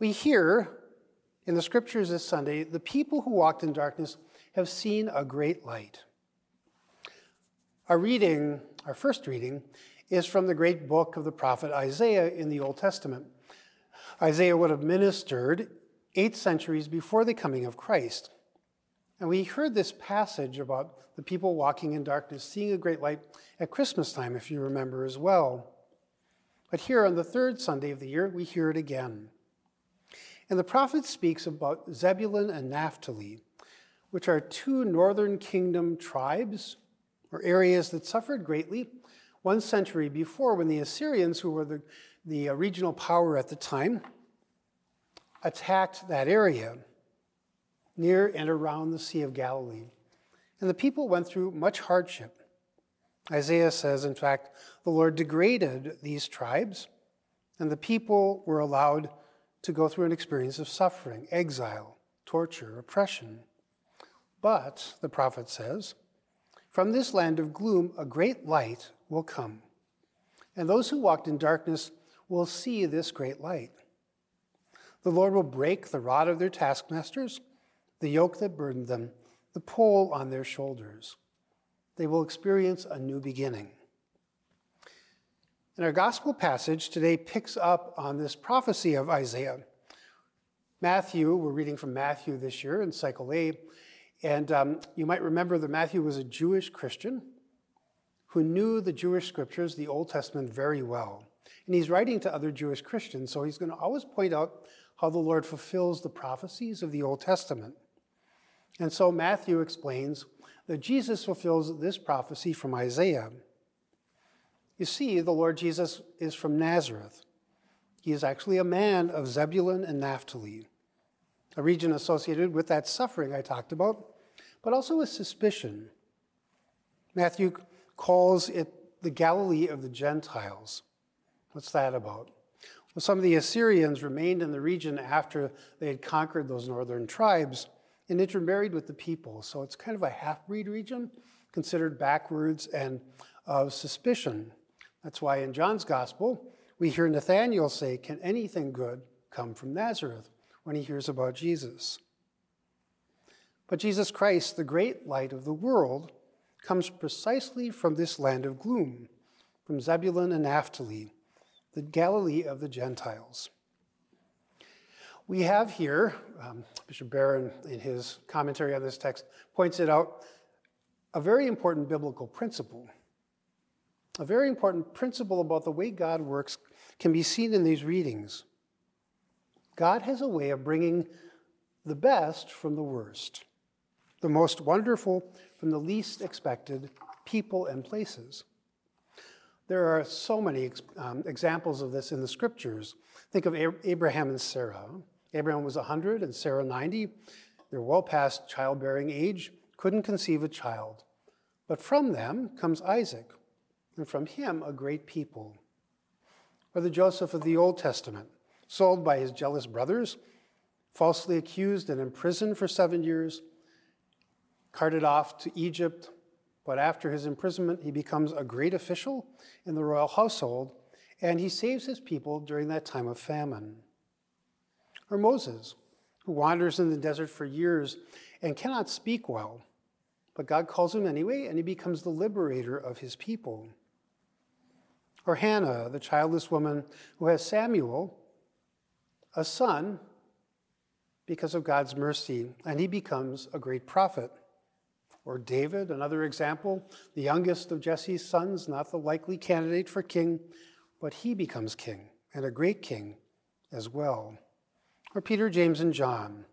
We hear in the scriptures this Sunday the people who walked in darkness have seen a great light. Our reading, our first reading, is from the great book of the prophet Isaiah in the Old Testament. Isaiah would have ministered eight centuries before the coming of Christ. And we heard this passage about the people walking in darkness, seeing a great light at Christmas time, if you remember as well. But here on the third Sunday of the year, we hear it again. And the prophet speaks about Zebulun and Naphtali, which are two northern kingdom tribes or areas that suffered greatly one century before when the Assyrians, who were the, the uh, regional power at the time, attacked that area near and around the Sea of Galilee. And the people went through much hardship. Isaiah says, in fact, the Lord degraded these tribes, and the people were allowed to go through an experience of suffering, exile, torture, oppression. But, the prophet says, from this land of gloom a great light will come, and those who walked in darkness will see this great light. The Lord will break the rod of their taskmasters, the yoke that burdened them, the pole on their shoulders. They will experience a new beginning. And our gospel passage today picks up on this prophecy of Isaiah. Matthew, we're reading from Matthew this year in Cycle A, and um, you might remember that Matthew was a Jewish Christian who knew the Jewish scriptures, the Old Testament, very well. And he's writing to other Jewish Christians, so he's going to always point out how the Lord fulfills the prophecies of the Old Testament. And so Matthew explains that Jesus fulfills this prophecy from Isaiah. You see, the Lord Jesus is from Nazareth. He is actually a man of Zebulun and Naphtali, a region associated with that suffering I talked about, but also with suspicion. Matthew calls it the Galilee of the Gentiles. What's that about? Well, some of the Assyrians remained in the region after they had conquered those northern tribes and intermarried with the people. So it's kind of a half breed region, considered backwards and of suspicion. That's why in John's gospel, we hear Nathanael say, Can anything good come from Nazareth? when he hears about Jesus. But Jesus Christ, the great light of the world, comes precisely from this land of gloom, from Zebulun and Naphtali the Galilee of the Gentiles. We have here, um, Bishop Barron, in his commentary on this text, points it out, a very important biblical principle. A very important principle about the way God works can be seen in these readings. God has a way of bringing the best from the worst, the most wonderful from the least expected people and places. There are so many um, examples of this in the scriptures. Think of Abraham and Sarah. Abraham was 100 and Sarah 90. They're well past childbearing age, couldn't conceive a child. But from them comes Isaac, and from him a great people. Or the Joseph of the Old Testament, sold by his jealous brothers, falsely accused and imprisoned for seven years, carted off to Egypt, but after his imprisonment, he becomes a great official in the royal household, and he saves his people during that time of famine. Or Moses, who wanders in the desert for years and cannot speak well, but God calls him anyway, and he becomes the liberator of his people. Or Hannah, the childless woman who has Samuel, a son, because of God's mercy, and he becomes a great prophet. Or David, another example, the youngest of Jesse's sons, not the likely candidate for king, but he becomes king, and a great king as well. Or Peter, James, and John,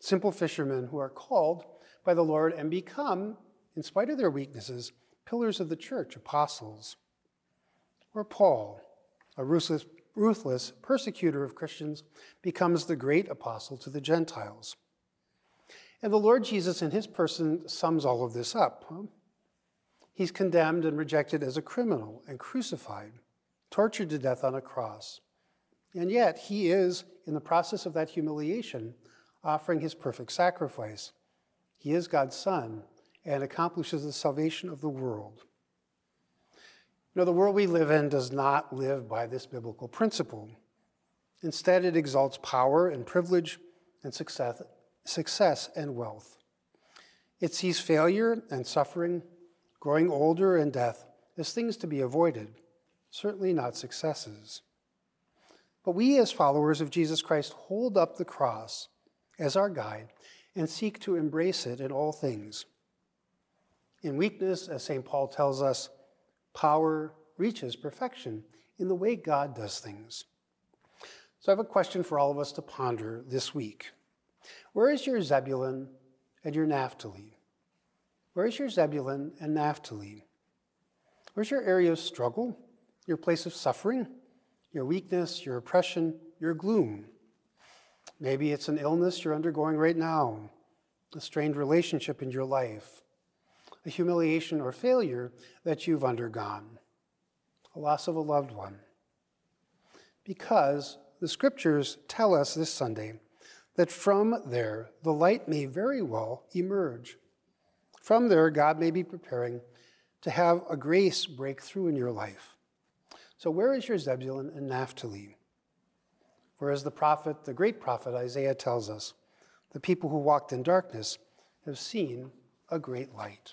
simple fishermen who are called by the Lord and become, in spite of their weaknesses, pillars of the church, apostles. Or Paul, a ruthless, ruthless persecutor of Christians, becomes the great apostle to the Gentiles. And the Lord Jesus, in his person, sums all of this up. He's condemned and rejected as a criminal and crucified, tortured to death on a cross. And yet, he is, in the process of that humiliation, offering his perfect sacrifice. He is God's Son and accomplishes the salvation of the world. Know, the world we live in does not live by this biblical principle. Instead, it exalts power and privilege and success, success and wealth. It sees failure and suffering, growing older and death as things to be avoided, certainly not successes. But we, as followers of Jesus Christ, hold up the cross as our guide and seek to embrace it in all things. In weakness, as St. Paul tells us, power reaches perfection in the way God does things. So I have a question for all of us to ponder this week. Where is your Zebulun and your Naphtali? Where is your Zebulun and Naphtali? Where's your area of struggle, your place of suffering, your weakness, your oppression, your gloom? Maybe it's an illness you're undergoing right now, a strained relationship in your life, a humiliation or failure that you've undergone, a loss of a loved one. Because the scriptures tell us this Sunday that from there the light may very well emerge. From there, God may be preparing to have a grace break through in your life. So, where is your Zebulun and Naphtali? Whereas the prophet, the great prophet Isaiah tells us, the people who walked in darkness have seen a great light.